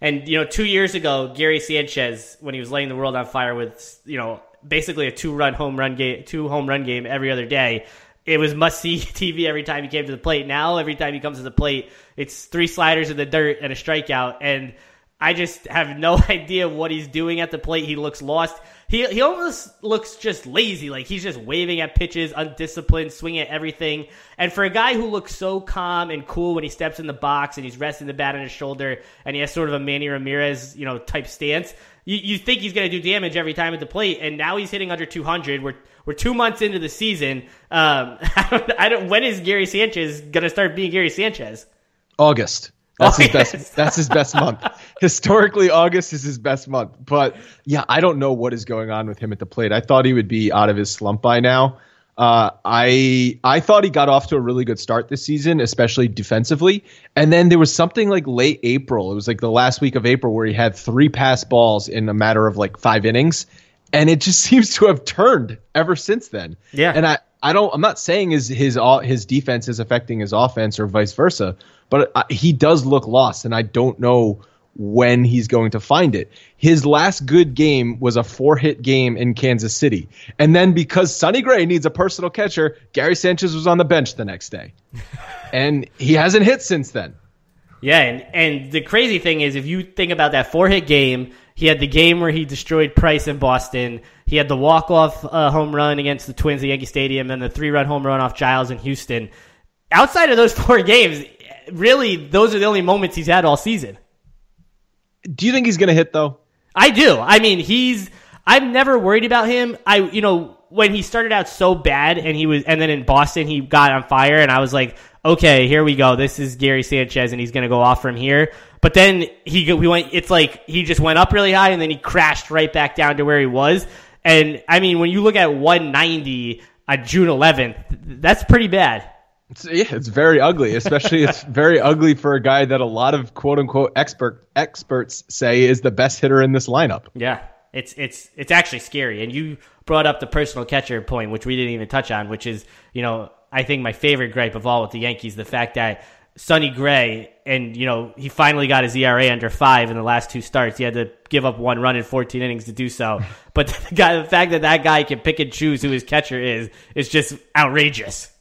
S2: And you know, two years ago, Gary Sanchez, when he was lighting the world on fire with you know basically a two-run home run game, two home run game every other day, it was must-see TV every time he came to the plate. Now, every time he comes to the plate, it's three sliders in the dirt and a strikeout. And I just have no idea what he's doing at the plate. He looks lost. He he almost looks just lazy, like he's just waving at pitches, undisciplined, swinging at everything. And for a guy who looks so calm and cool when he steps in the box and he's resting the bat on his shoulder and he has sort of a Manny Ramirez, you know, type stance, you, you think he's going to do damage every time at the plate. And now he's hitting under 200. We're we're two months into the season. Um, I don't, I don't. When is Gary Sanchez going to start being Gary Sanchez?
S3: August. That's his
S2: August.
S3: best. That's his best month. Historically, August is his best month. But yeah, I don't know what is going on with him at the plate. I thought he would be out of his slump by now. Uh, I I thought he got off to a really good start this season, especially defensively. And then there was something like late April. It was like the last week of April where he had three pass balls in a matter of like five innings, and it just seems to have turned ever since then.
S2: Yeah.
S3: And I I don't. I'm not saying his his his defense is affecting his offense or vice versa, but uh, he does look lost, and I don't know when he's going to find it. His last good game was a four hit game in Kansas City, and then because Sonny Gray needs a personal catcher, Gary Sanchez was on the bench the next day, and he hasn't hit since then.
S2: Yeah, and and the crazy thing is, if you think about that four hit game, he had the game where he destroyed Price in Boston. He had the walk off uh, home run against the Twins at Yankee Stadium, and the three run home run off Giles in Houston. Outside of those four games, really, those are the only moments he's had all season.
S3: Do you think he's going to hit though?
S2: I do. I mean, he's. I'm never worried about him. I, you know, when he started out so bad, and he was, and then in Boston he got on fire, and I was like, okay, here we go. This is Gary Sanchez, and he's going to go off from here. But then he we went. It's like he just went up really high, and then he crashed right back down to where he was. And I mean, when you look at 190 on June 11th, that's pretty bad.
S3: It's, yeah, it's very ugly. Especially, it's very ugly for a guy that a lot of quote unquote expert experts say is the best hitter in this lineup.
S2: Yeah, it's it's it's actually scary. And you brought up the personal catcher point, which we didn't even touch on, which is you know I think my favorite gripe of all with the Yankees, the fact that Sonny Gray and you know he finally got his ERA under five in the last two starts. He had to give up one run in 14 innings to do so. But the, guy, the fact that that guy can pick and choose who his catcher is is just outrageous.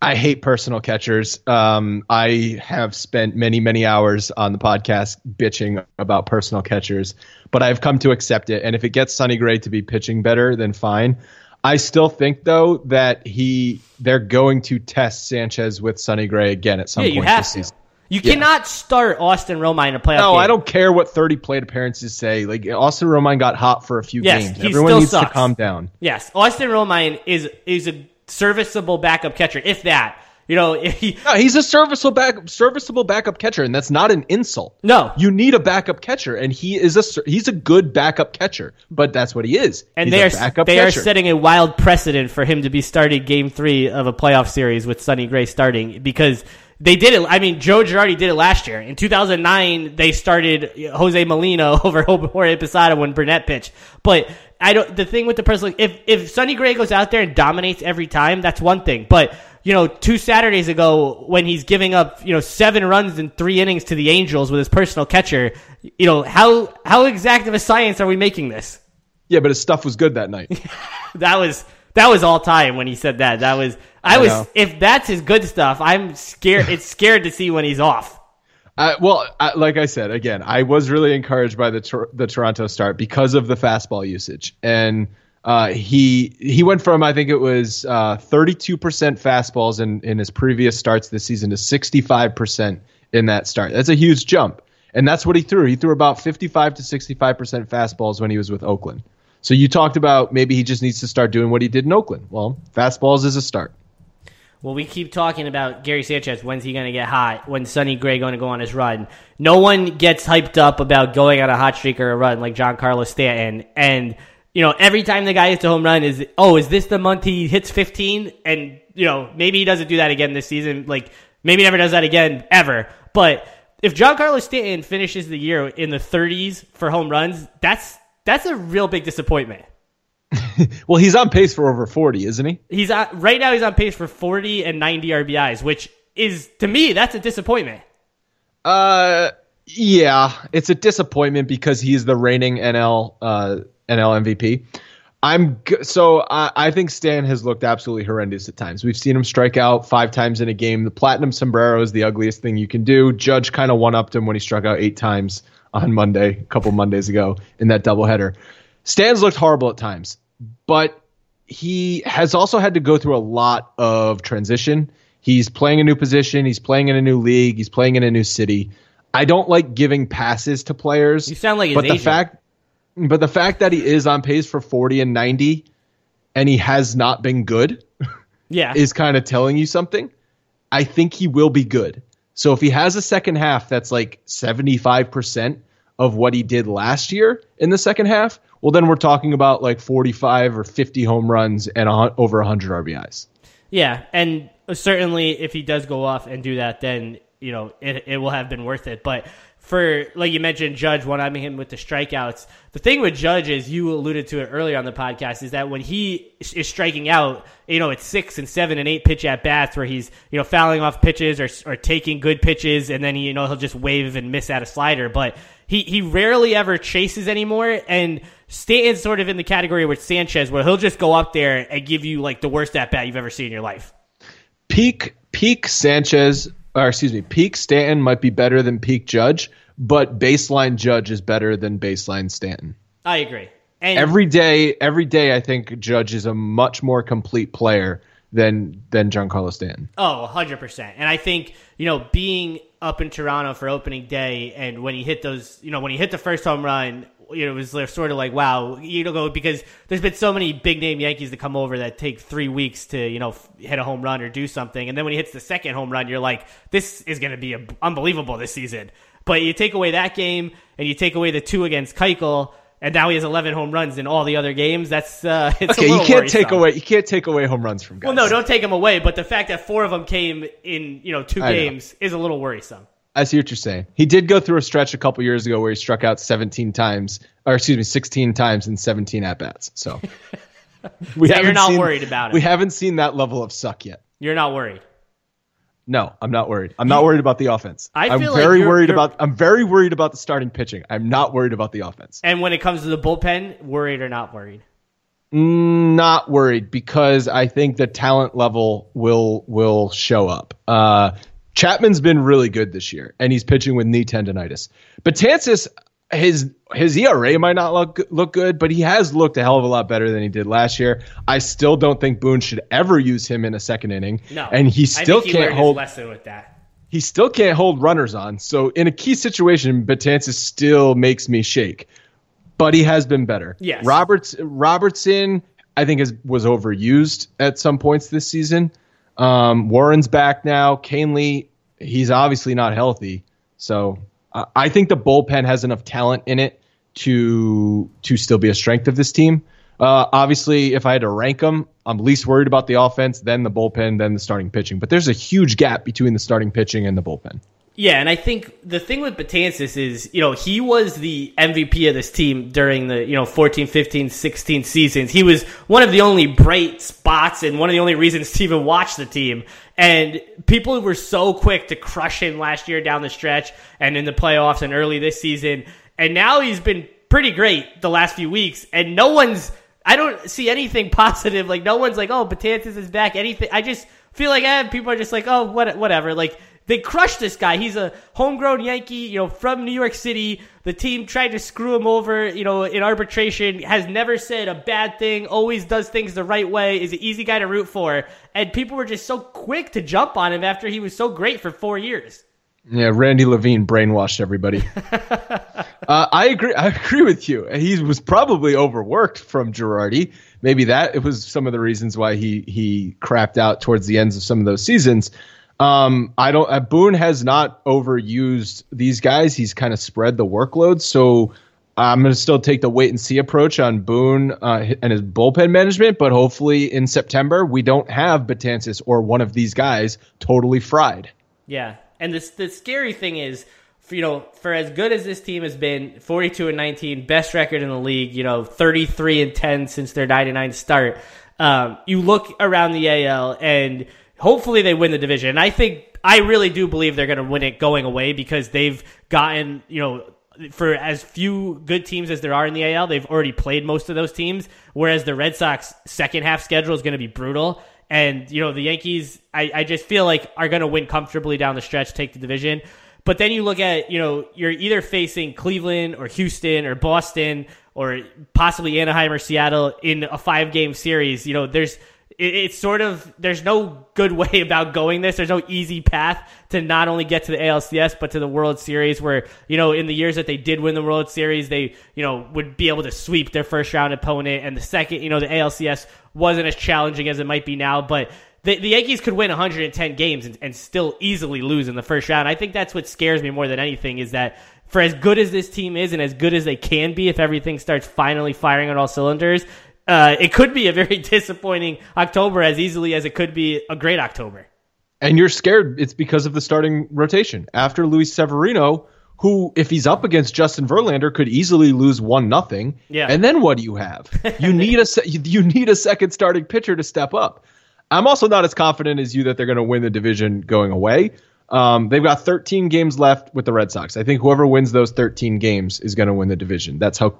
S3: I hate personal catchers. Um, I have spent many, many hours on the podcast bitching about personal catchers, but I've come to accept it. And if it gets Sonny Gray to be pitching better, then fine. I still think though that he they're going to test Sanchez with Sonny Gray again at some
S2: Yeah,
S3: point
S2: you have
S3: this
S2: to.
S3: season.
S2: You
S3: Yeah.
S2: cannot start Austin Romine in a playoff
S3: No,
S2: game.
S3: I don't care what 30 plate appearances say. Like Austin Romine got hot for a few
S2: Yes,
S3: games. Everyone
S2: still
S3: needs
S2: sucks.
S3: to calm down.
S2: Yes, Austin Romine is is a serviceable backup catcher, if that. You know, he,
S3: No, he's a serviceable back, serviceable backup catcher, and that's not an insult.
S2: No.
S3: you need a backup catcher, and he is a he's a good backup catcher. But that's what he is.
S2: and
S3: He's
S2: they are they are setting a wild precedent for him to be starting Game Three of a playoff series with Sonny Gray starting because they did it. I mean, Joe Girardi did it last year in 2009. They started Jose Molina over Jorge Posada when Burnett pitched, but. I don't. The thing with the person, if if Sonny Gray goes out there and dominates every time, that's one thing. But you know, two Saturdays ago, when he's giving up, you know, seven runs in three innings to the Angels with his personal catcher, you know, how how exact of a science are we making this?
S3: Yeah, but his stuff was good that night.
S2: That was that was all time when he said that. That was I,
S3: I
S2: was
S3: know.
S2: if that's his good stuff, I'm scared. It's scared to see when he's off.
S3: Uh, well, I, like I said, again, I was really encouraged by the Tor- the Toronto start because of the fastball usage, and uh, he he went from I think it was uh, 32% fastballs in in his previous starts this season to 65% in that start. That's a huge jump, and that's what he threw. He threw about 55 to 65% fastballs when he was with Oakland. So you talked about maybe he just needs to start doing what he did in Oakland. Well, fastballs is a start.
S2: Well, we keep talking about Gary Sanchez. When's he going to get hot? When's Sonny Gray going to go on his run? No one gets hyped up about going on a hot streak or a run like Giancarlo Stanton. And, you know, every time the guy hits a home run is, oh, is this the month he hits 15? And, you know, maybe he doesn't do that again this season. Like, maybe he never does that again, ever. But if Giancarlo Stanton finishes the year in the 30s for home runs, that's, that's a real big disappointment.
S3: Well, he's on pace for over 40, isn't he?
S2: He's on, right now. He's on pace for 40 and 90 RBIs, which is to me that's a disappointment.
S3: Uh, yeah, it's a disappointment because he's the reigning NL uh, NL MVP. I'm so I, I think Stan has looked absolutely horrendous at times. We've seen him strike out five times in a game. The platinum sombrero is the ugliest thing you can do. Judge kind of one upped him when he struck out eight times on Monday, a couple Mondays ago in that doubleheader. Stan's looked horrible at times, but he has also had to go through a lot of transition. He's playing a new position. He's playing in a new league. He's playing in a new city. I don't like giving passes to players.
S2: You sound like
S3: but the
S2: agent.
S3: fact, but the fact that he is on pace for forty and ninety, and he has not been good,
S2: Yeah,
S3: is kind of telling you something. I think he will be good. So if he has a second half that's like seventy five percent of what he did last year in the second half, well then we're talking about like forty five or fifty home runs and over hundred RBIs.
S2: yeah, and certainly if he does go off and do that, then you know it, it will have been worth it. But for like you mentioned, Judge one upping him with the strikeouts. The thing with Judge is you alluded to it earlier on the podcast is that when he is striking out, you know it's six and seven and eight pitch at bats where he's you know fouling off pitches or or taking good pitches, and then you know he'll just wave and miss at a slider, but. He, he rarely ever chases anymore, and Stanton's sort of in the category with Sanchez, where he'll just go up there and give you like the worst at bat you've ever seen in your life.
S3: Peak peak Sanchez or excuse me, peak Stanton might be better than peak Judge, but baseline Judge is better than baseline Stanton.
S2: I agree. And
S3: Every day, every day, I think Judge is a much more complete player than than Giancarlo Stanton.
S2: oh, 100%. And I think, you know, being up in Toronto for opening day and when he hit those, you know, when he hit the first home run, you know, it was sort of like, wow, you know, go because there's been so many big name Yankees that come over that take three weeks to, you know, f- hit a home run or do something. And then when he hits the second home run, you're like, this is going to be a, unbelievable this season. But you take away that game and you take away the two against Keuchel, and now he has 11 home runs in all the other games. That's uh, it's
S3: Okay,
S2: a
S3: you can't take away you can't take away home runs from guys.
S2: Well, no, don't take them away. But the fact that four of them came in, you know, two
S3: I know.
S2: games is a little worrisome.
S3: I see what you're saying. He did go through a stretch a couple years ago where he struck out 17 times, or excuse me, 16 times in 17 at bats. So we
S2: So you're
S3: haven't seen-
S2: worried about it.
S3: We haven't seen that level of suck yet.
S2: You're not worried.
S3: No, I'm not worried. I'm not worried about the offense.
S2: I
S3: am
S2: feel like
S3: very
S2: you're-
S3: worried
S2: you're-
S3: about. I'm very worried about the starting pitching. I'm not worried about the offense.
S2: And when it comes to the bullpen, worried or not worried?
S3: Not worried because I think the talent level will will show up. Uh, Chapman's been really good this year, and he's pitching with knee tendonitis. Betances, his his ERA might not look look good, but he has looked a hell of a lot better than he did last year. I still don't think Boone should ever use him in a second inning.
S2: No,
S3: and he still
S2: he
S3: can't hold
S2: lesson with that.
S3: He still can't hold runners on. So in a key situation, Betances still makes me shake. But he has been better.
S2: Yes.
S3: Roberts Robertson, I think, is was overused at some points this season. Um, Warren's back now. Kahnle, he's obviously not healthy. So I think the bullpen has enough talent in it to to still be a strength of this team. Uh, obviously, if I had to rank them, I'm least worried about the offense, then the bullpen, then the starting pitching. But there's a huge gap between the starting pitching and the bullpen.
S2: Yeah, and I think the thing with Betances is, you know, he was the MVP of this team during the, you know, 14, 15, 16 seasons. He was one of the only bright spots and one of the only reasons to even watch the team. And people were so quick to crush him last year down the stretch and in the playoffs and early this season. And now he's been pretty great the last few weeks, and no one's. I don't see anything positive. Like no one's like, oh, Betances is back. Anything. I just feel like eh, people are just like, oh, what, whatever. Like they crushed this guy. He's a homegrown Yankee, you know, from New York City. The team tried to screw him over, you know, in arbitration. Has never said a bad thing. Always does things the right way. Is an easy guy to root for. And people were just so quick to jump on him after he was so great for four years.
S3: Yeah, Randy Levine brainwashed everybody. uh, I agree. I agree with you. He was probably overworked from Girardi. Maybe that it was some of the reasons why he he crapped out towards the ends of some of those seasons. Um, I don't. Uh, Boone has not overused these guys. He's kind of spread the workload. So I'm going to still take the wait and see approach on Boone uh, and his bullpen management. But hopefully in September we don't have Betances or one of these guys totally fried.
S2: Yeah, and this the scary thing is. You know, for as good as this team has been, 42 and 19, best record in the league, you know, 33 and 10 since their 99 start. Um, you look around the AL and hopefully they win the division. And I think I really do believe they're going to win it going away because they've gotten, you know, for as few good teams as there are in the AL, they've already played most of those teams. Whereas the Red Sox second half schedule is going to be brutal. And, you know, the Yankees, I, I just feel like are going to win comfortably down the stretch, take the division. But then you look at, you know, you're either facing Cleveland or Houston or Boston or possibly Anaheim or Seattle in a five game series. You know, there's, it's sort of there's no good way about going this. There's no easy path to not only get to the ALCS but to the World Series. Where you know in the years that they did win the World Series, they you know would be able to sweep their first round opponent, and the second you know the ALCS wasn't as challenging as it might be now, but. The, the Yankees could win 110 games and, and still easily lose in the first round. I think that's what scares me more than anything is that for as good as this team is and as good as they can be if everything starts finally firing on all cylinders, uh, it could be a very disappointing October as easily as it could be a great October.
S3: And you're scared it's because of the starting rotation. After Luis Severino, who, if he's up against Justin Verlander, could easily lose one nothing.
S2: Yeah.
S3: And then what do you have? You need a you need a second starting pitcher to step up. I'm also not as confident as you that they're going to win the division going away. Um, they've got 13 games left with the Red Sox. I think whoever wins those 13 games is going to win the division. That's how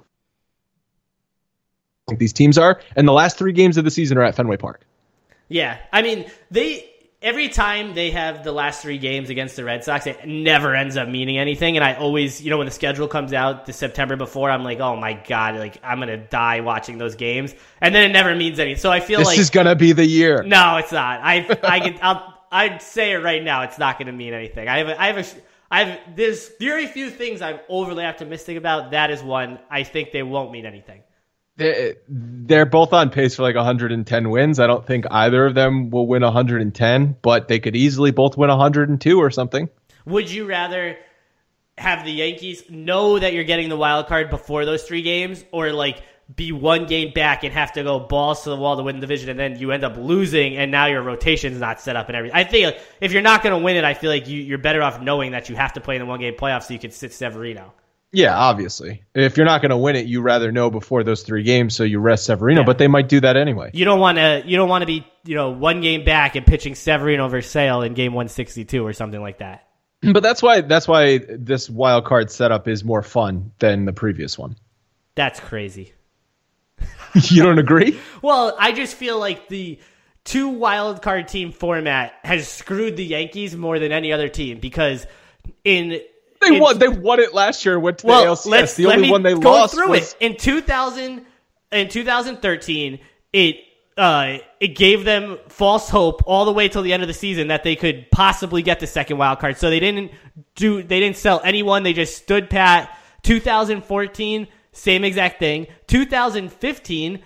S3: these teams are, and the last three games of the season are at Fenway Park.
S2: Yeah, I mean they every time they have the last three games against the Red Sox, it never ends up meaning anything. And I always, you know, when the schedule comes out the September before, I'm like, oh my god, like I'm gonna die watching those games, and then it never means anything. So I feel
S3: this
S2: like
S3: this is gonna be the year.
S2: No, it's not. I I can I'll I'd say it right now. It's not gonna mean anything. I have a, I have a I've there's very few things I'm overly optimistic about. That is one. I think they won't mean anything
S3: they're both on pace for like 110 wins. I don't think either of them will win 110, but they could easily both win 102 or something.
S2: Would you rather have the Yankees know that you're getting the wild card before those three games, or like be one game back and have to go balls to the wall to win the division, and then you end up losing, and now your rotation's not set up and everything? I think if you're not going to win it, I feel like you, you're better off knowing that you have to play in the one game playoff so you can sit Severino.
S3: Yeah, obviously. If you're not going to win it, you rather know before those three games, so you rest Severino. Yeah. But they might do that anyway.
S2: You don't want to. You don't want to be, you know, one game back and pitching Severino over Sale in game 162 or something like that.
S3: But that's why that's why this wild card setup is more fun than the previous one.
S2: That's crazy.
S3: you don't agree?
S2: well, I just feel like the two wild card team format has screwed the Yankees more than any other team because in
S3: They won. They won it last year. Went to
S2: well,
S3: the ALCS.
S2: let's
S3: the only one they
S2: go
S3: lost
S2: through
S3: was
S2: it in 2000 in 2013. It uh, it gave them false hope all the way till the end of the season that they could possibly get the second wild card. So they didn't do they didn't sell anyone. They just stood pat. 2014, same exact thing. 2015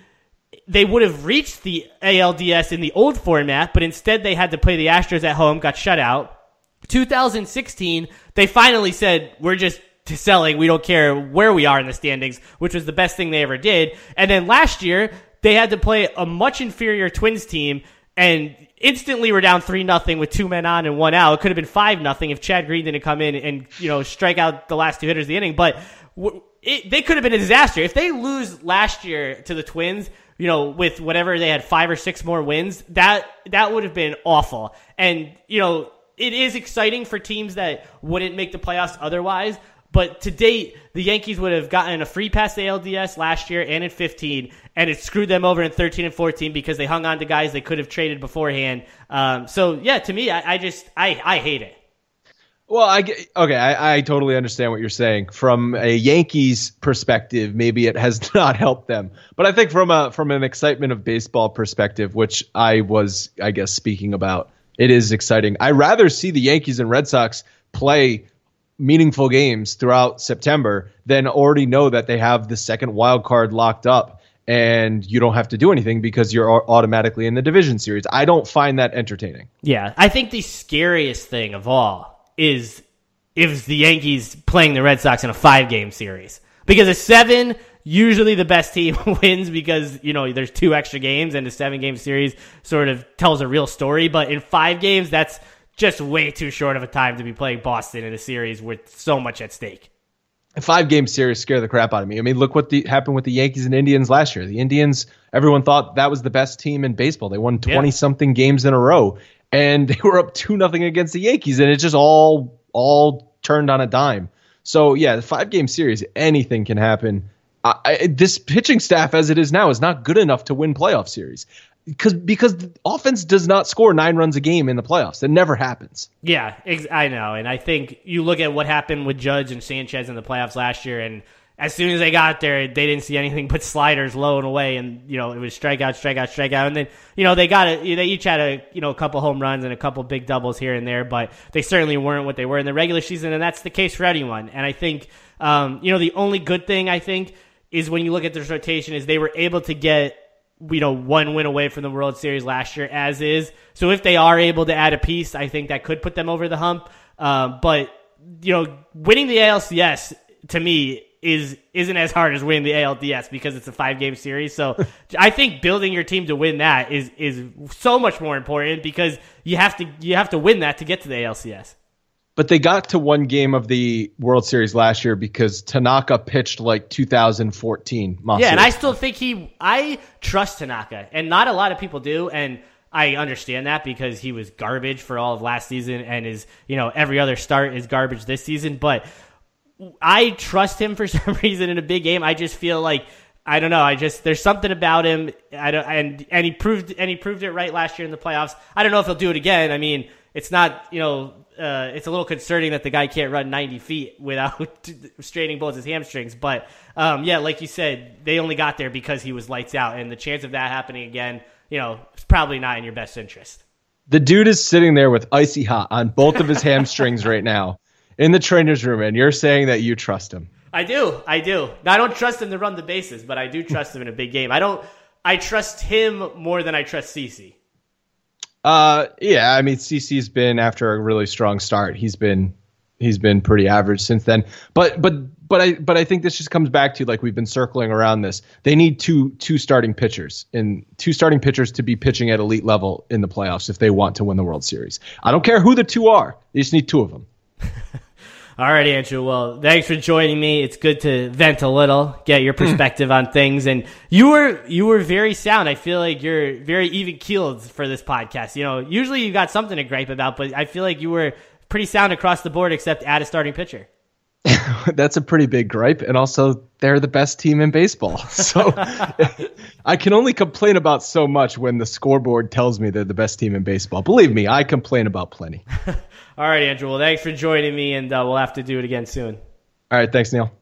S2: they would have reached the ALDS in the old format, but instead they had to play the Astros at home, got shut out. 2016, they finally said, we're just selling. We don't care where we are in the standings, which was the best thing they ever did. And then last year, they had to play a much inferior Twins team and instantly were down 3 nothing with two men on and one out. It could have been 5 nothing if Chad Green didn't come in and, you know, strike out the last two hitters of the inning. But it, they could have been a disaster. If they lose last year to the Twins, you know, with whatever they had five or six more wins, that that would have been awful. And you know, it is exciting for teams that wouldn't make the playoffs otherwise. But to date, the Yankees would have gotten a free pass to ALDS last year and in 15, and it screwed them over in 13 and 14 because they hung on to guys they could have traded beforehand. Um, so yeah, to me, I, I just I, I hate it.
S3: Well, I okay, I, I totally understand what you're saying. From a Yankees perspective, maybe it has not helped them, but I think from a from an excitement of baseball perspective, which I was, I guess, speaking about, it is exciting. I rather see the Yankees and Red Sox play meaningful games throughout September than already know that they have the second wild card locked up and you don't have to do anything because you're automatically in the division series. I don't find that entertaining.
S2: Yeah, I think the scariest thing of all is if the Yankees playing the Red Sox in a five game series. Because a seven, usually the best team wins because, you know, there's two extra games and a seven game series sort of tells a real story. But in five games, that's just way too short of a time to be playing Boston in a series with so much at stake.
S3: A five game series scare the crap out of me. I mean, look what the, happened with the Yankees and Indians last year. The Indians, everyone thought that was the best team in baseball. They won 20 yeah. something games in a row and they were up two nothing against the Yankees, and it just all all turned on a dime. So yeah, the five game series, anything can happen. I, this pitching staff, as it is now, is not good enough to win playoff series because because offense does not score nine runs a game in the playoffs. It never happens.
S2: Yeah, I know, and I think you look at what happened with Judge and Sanchez in the playoffs last year, and as soon as they got there, they didn't see anything but sliders low and away, and you know it was strikeout, strikeout, strikeout, and then you know they got. They each had a you know a couple home runs and a couple big doubles here and there, but they certainly weren't what they were in the regular season, and that's the case for anyone. And I think um, you know the only good thing I think is when you look at this rotation is they were able to get you know one win away from the World Series last year as is. So if they are able to add a piece, I think that could put them over the hump. Uh, but you know, winning the ALCS to me is isn't as hard as winning the ALDS because it's a five game series. So I think building your team to win that is is so much more important because you have to you have to win that to get to the ALCS.
S3: But they got to one game of the World Series last year because Tanaka pitched like 2014.
S2: Yeah, and I still think he I trust Tanaka, and not a lot of people do, and I understand that because he was garbage for all of last season and is, you know, every other start is garbage this season, but I trust him for some reason in a big game. I just feel like I don't know. I just there's something about him. I don't and and he proved and he proved it right last year in the playoffs. I don't know if he'll do it again. I mean, it's not you know uh, it's a little concerning that the guy can't run 90 feet without straining both his hamstrings. But um, yeah, like you said, they only got there because he was lights out, and the chance of that happening again, you know, it's probably not in your best interest.
S3: The dude is sitting there with icy hot on both of his hamstrings right now in the trainer's room, and you're saying that you trust him.
S2: I do. I do. Now, I don't trust him to run the bases, but I do trust him in a big game. I don't. I trust him more than I trust CC.
S3: Uh, yeah. I mean, CC's been after a really strong start. He's been he's been pretty average since then. But but but I but I think this just comes back to like we've been circling around this. They need two two starting pitchers and two starting pitchers to be pitching at elite level in the playoffs if they want to win the World Series. I don't care who the two are. They just need two of them.
S2: All right, Andrew. Well, thanks for joining me. It's good to vent a little, get your hmm. perspective on things. And you were you were very sound. I feel like you're very even keeled for this podcast. You know, usually you got something to gripe about, but I feel like you were pretty sound across the board, except add a starting pitcher.
S3: That's a pretty big gripe, and also they're the best team in baseball. So I can only complain about so much when the scoreboard tells me they're the best team in baseball. Believe me, I complain about plenty.
S2: All right, Andrew. Well, thanks for joining me, and uh, we'll have to do it again soon.
S3: All right, thanks, Neil.